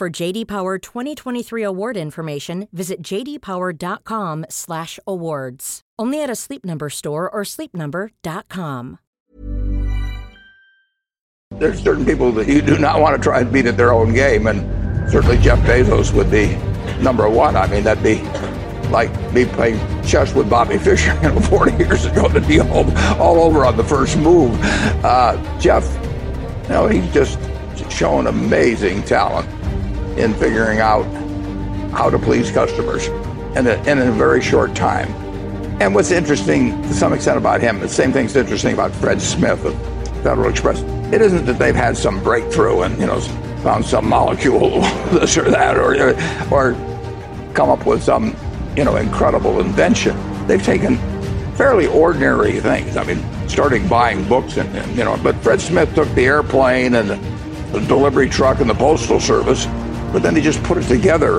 For JD Power 2023 award information, visit jdpower.com/awards. Only at a Sleep Number store or sleepnumber.com. There's certain people that you do not want to try and beat at their own game, and certainly Jeff Bezos would be number one. I mean, that'd be like me playing chess with Bobby Fischer, you know, 40 years ago to be all, all over on the first move. Uh, Jeff, you know, he's just shown amazing talent in figuring out how to please customers in a, in a very short time. And what's interesting to some extent about him, the same thing's interesting about Fred Smith of Federal Express. It isn't that they've had some breakthrough and, you know, found some molecule, this or that, or, or come up with some, you know, incredible invention. They've taken fairly ordinary things. I mean, starting buying books and, and you know, but Fred Smith took the airplane and the, the delivery truck and the postal service, but then he just put it together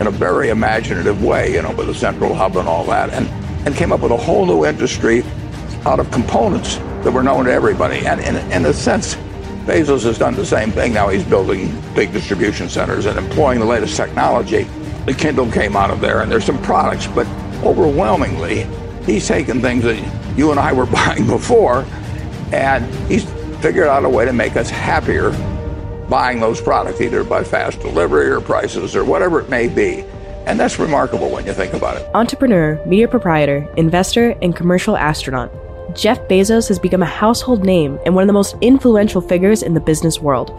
in a very imaginative way, you know, with a central hub and all that, and, and came up with a whole new industry out of components that were known to everybody. And in, in a sense, Bezos has done the same thing. Now he's building big distribution centers and employing the latest technology. The Kindle came out of there, and there's some products, but overwhelmingly, he's taken things that you and I were buying before, and he's figured out a way to make us happier buying those products, either by fast delivery or prices or whatever it may be. And that's remarkable when you think about it. Entrepreneur, media proprietor, investor, and commercial astronaut. Jeff Bezos has become a household name and one of the most influential figures in the business world.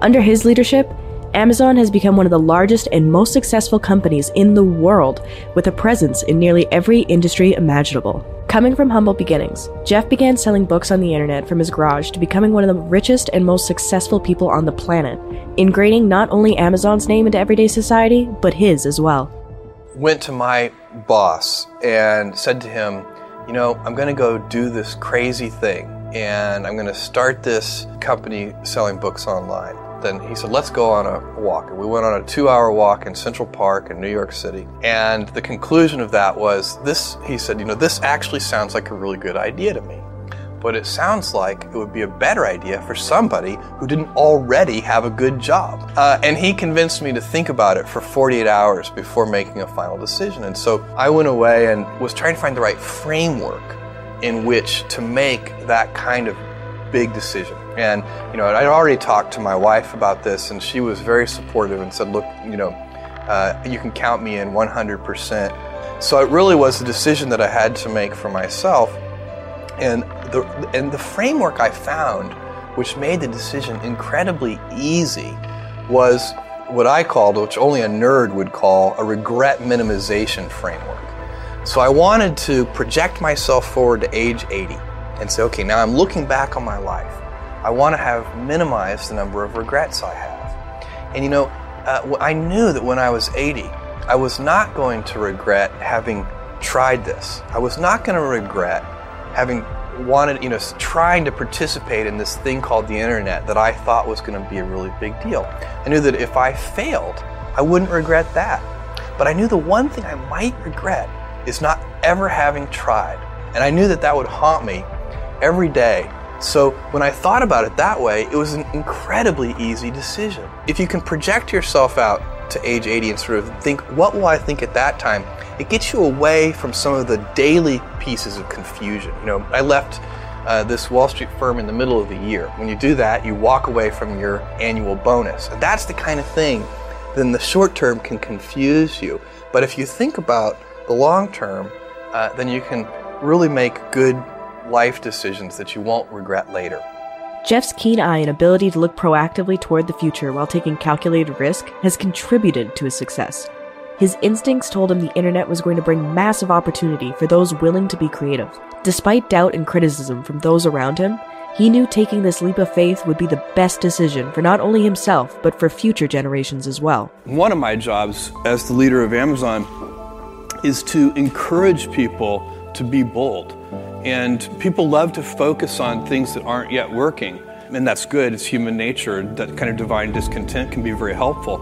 Under his leadership, Amazon has become one of the largest and most successful companies in the world, with a presence in nearly every industry imaginable. Coming from humble beginnings, Jeff began selling books on the internet from his garage to becoming one of the richest and most successful people on the planet, ingraining not only Amazon's name into everyday society, but his as well. Went to my boss and said to him, You know, I'm going to go do this crazy thing, and I'm going to start this company selling books online then he said, let's go on a walk. And we went on a two hour walk in Central Park in New York City. And the conclusion of that was this, he said, you know, this actually sounds like a really good idea to me. But it sounds like it would be a better idea for somebody who didn't already have a good job. Uh, and he convinced me to think about it for 48 hours before making a final decision. And so I went away and was trying to find the right framework in which to make that kind of big decision. And, you know, I'd already talked to my wife about this, and she was very supportive and said, look, you know, uh, you can count me in 100%. So it really was a decision that I had to make for myself. And the, and the framework I found, which made the decision incredibly easy, was what I called, which only a nerd would call, a regret minimization framework. So I wanted to project myself forward to age 80 and say, okay, now I'm looking back on my life. I want to have minimized the number of regrets I have. And you know, uh, I knew that when I was 80, I was not going to regret having tried this. I was not going to regret having wanted, you know, trying to participate in this thing called the internet that I thought was going to be a really big deal. I knew that if I failed, I wouldn't regret that. But I knew the one thing I might regret is not ever having tried. And I knew that that would haunt me every day. So when I thought about it that way, it was an incredibly easy decision. If you can project yourself out to age 80 and sort of think, what will I think at that time? It gets you away from some of the daily pieces of confusion. You know, I left uh, this Wall Street firm in the middle of the year. When you do that, you walk away from your annual bonus. And that's the kind of thing then the short term can confuse you. But if you think about the long term, uh, then you can really make good life decisions that you won't regret later. Jeff's keen eye and ability to look proactively toward the future while taking calculated risk has contributed to his success. His instincts told him the internet was going to bring massive opportunity for those willing to be creative. Despite doubt and criticism from those around him, he knew taking this leap of faith would be the best decision for not only himself, but for future generations as well. One of my jobs as the leader of Amazon is to encourage people to be bold. And people love to focus on things that aren't yet working. And that's good, it's human nature. That kind of divine discontent can be very helpful.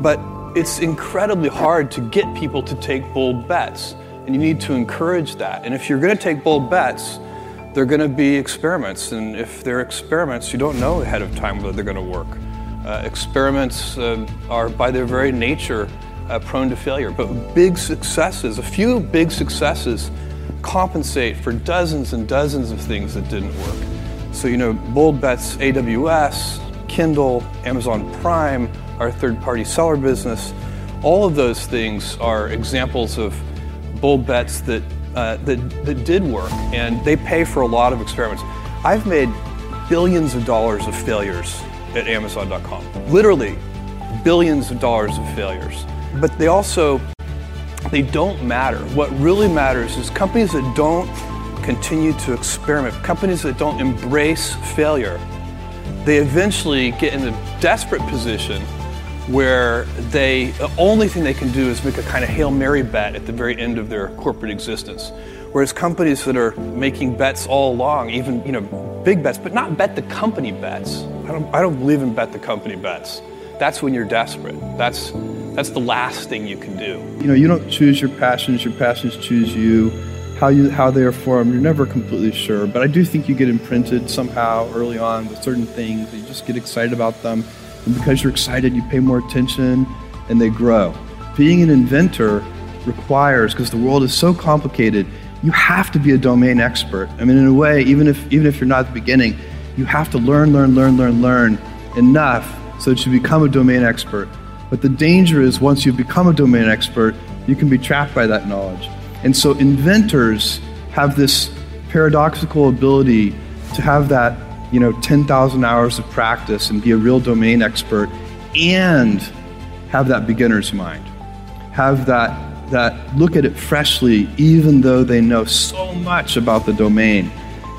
But it's incredibly hard to get people to take bold bets. And you need to encourage that. And if you're going to take bold bets, they're going to be experiments. And if they're experiments, you don't know ahead of time whether they're going to work. Uh, experiments uh, are, by their very nature, uh, prone to failure. But big successes, a few big successes, compensate for dozens and dozens of things that didn't work. So, you know, bold bets, AWS, Kindle, Amazon Prime, our third party seller business, all of those things are examples of bold bets that, uh, that, that did work and they pay for a lot of experiments. I've made billions of dollars of failures at Amazon.com. Literally, billions of dollars of failures. But they also they don't matter. What really matters is companies that don't continue to experiment, companies that don't embrace failure, they eventually get in a desperate position where they the only thing they can do is make a kind of hail mary bet at the very end of their corporate existence. Whereas companies that are making bets all along even you know big bets but not bet the company bets. I don't, I don't believe in bet the company bets. That's when you're desperate. That's that's the last thing you can do. You know, you don't choose your passions, your passions choose you. How you how they are formed, you're never completely sure. But I do think you get imprinted somehow early on with certain things. You just get excited about them. And because you're excited, you pay more attention and they grow. Being an inventor requires, because the world is so complicated, you have to be a domain expert. I mean, in a way, even if even if you're not at the beginning, you have to learn, learn, learn, learn, learn enough so that you become a domain expert. But the danger is once you become a domain expert, you can be trapped by that knowledge. And so inventors have this paradoxical ability to have that, you know, 10,000 hours of practice and be a real domain expert and have that beginner's mind. Have that that look at it freshly even though they know so much about the domain.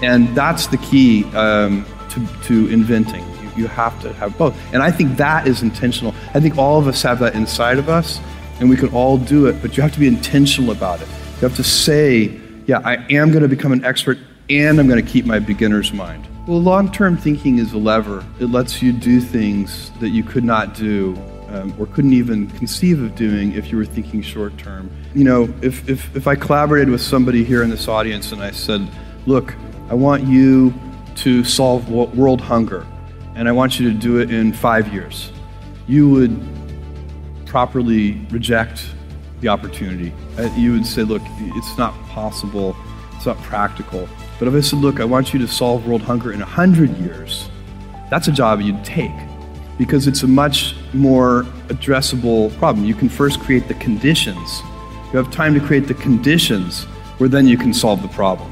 And that's the key um, to, to inventing you have to have both. And I think that is intentional. I think all of us have that inside of us, and we can all do it, but you have to be intentional about it. You have to say, yeah, I am going to become an expert, and I'm going to keep my beginner's mind. Well, long term thinking is a lever. It lets you do things that you could not do um, or couldn't even conceive of doing if you were thinking short term. You know, if, if, if I collaborated with somebody here in this audience and I said, look, I want you to solve world hunger and I want you to do it in five years, you would properly reject the opportunity. Uh, you would say, look, it's not possible, it's not practical. But if I said, look, I want you to solve world hunger in 100 years, that's a job you'd take because it's a much more addressable problem. You can first create the conditions. You have time to create the conditions where then you can solve the problem.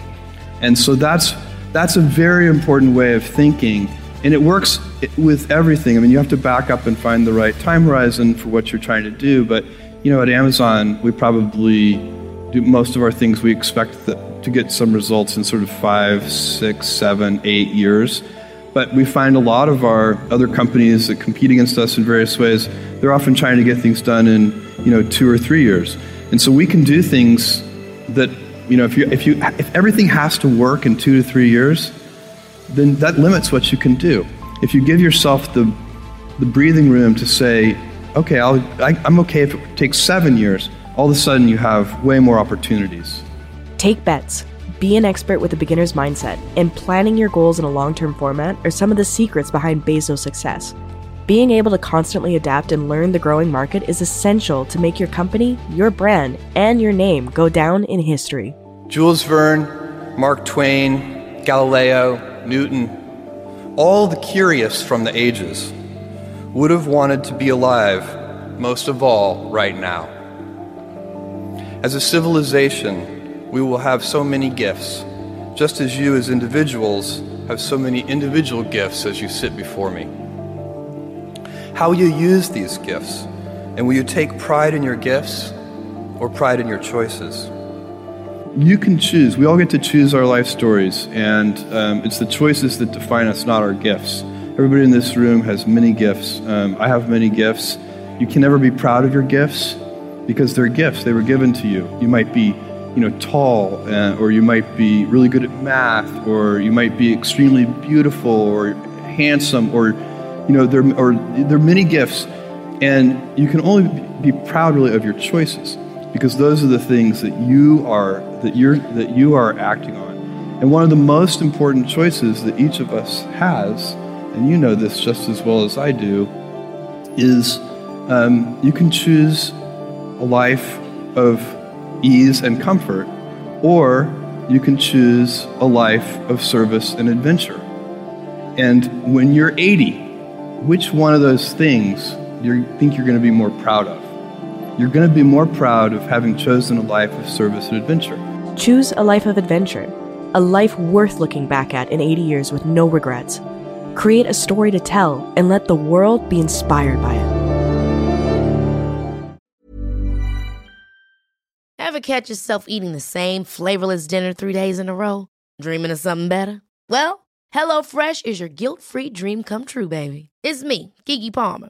And so that's, that's a very important way of thinking and it works with everything. I mean, you have to back up and find the right time horizon for what you're trying to do. But, you know, at Amazon, we probably do most of our things we expect to get some results in sort of five, six, seven, eight years. But we find a lot of our other companies that compete against us in various ways, they're often trying to get things done in, you know, two or three years. And so we can do things that, you know, if you if you if everything has to work in two to three years, then that limits what you can do. If you give yourself the, the breathing room to say, okay, I'll, I, I'm okay if it takes seven years. All of a sudden, you have way more opportunities. Take bets. Be an expert with a beginner's mindset, and planning your goals in a long term format are some of the secrets behind Bezos' success. Being able to constantly adapt and learn the growing market is essential to make your company, your brand, and your name go down in history. Jules Verne, Mark Twain, Galileo, Newton, all the curious from the ages would have wanted to be alive, most of all, right now. As a civilization, we will have so many gifts, just as you as individuals have so many individual gifts as you sit before me. How will you use these gifts? And will you take pride in your gifts or pride in your choices? You can choose. We all get to choose our life stories, and um, it's the choices that define us, not our gifts. Everybody in this room has many gifts. Um, I have many gifts. You can never be proud of your gifts because they're gifts. They were given to you. You might be, you know, tall, uh, or you might be really good at math, or you might be extremely beautiful, or handsome, or you know, there or there are many gifts, and you can only be proud really of your choices because those are the things that you are that you're that you are acting on. And one of the most important choices that each of us has, and you know this just as well as I do, is um, you can choose a life of ease and comfort, or you can choose a life of service and adventure. And when you're 80, which one of those things do you think you're going to be more proud of? You're going to be more proud of having chosen a life of service and adventure. Choose a life of adventure, a life worth looking back at in 80 years with no regrets. Create a story to tell and let the world be inspired by it. Ever catch yourself eating the same flavorless dinner three days in a row? Dreaming of something better? Well, HelloFresh is your guilt free dream come true, baby. It's me, Keke Palmer.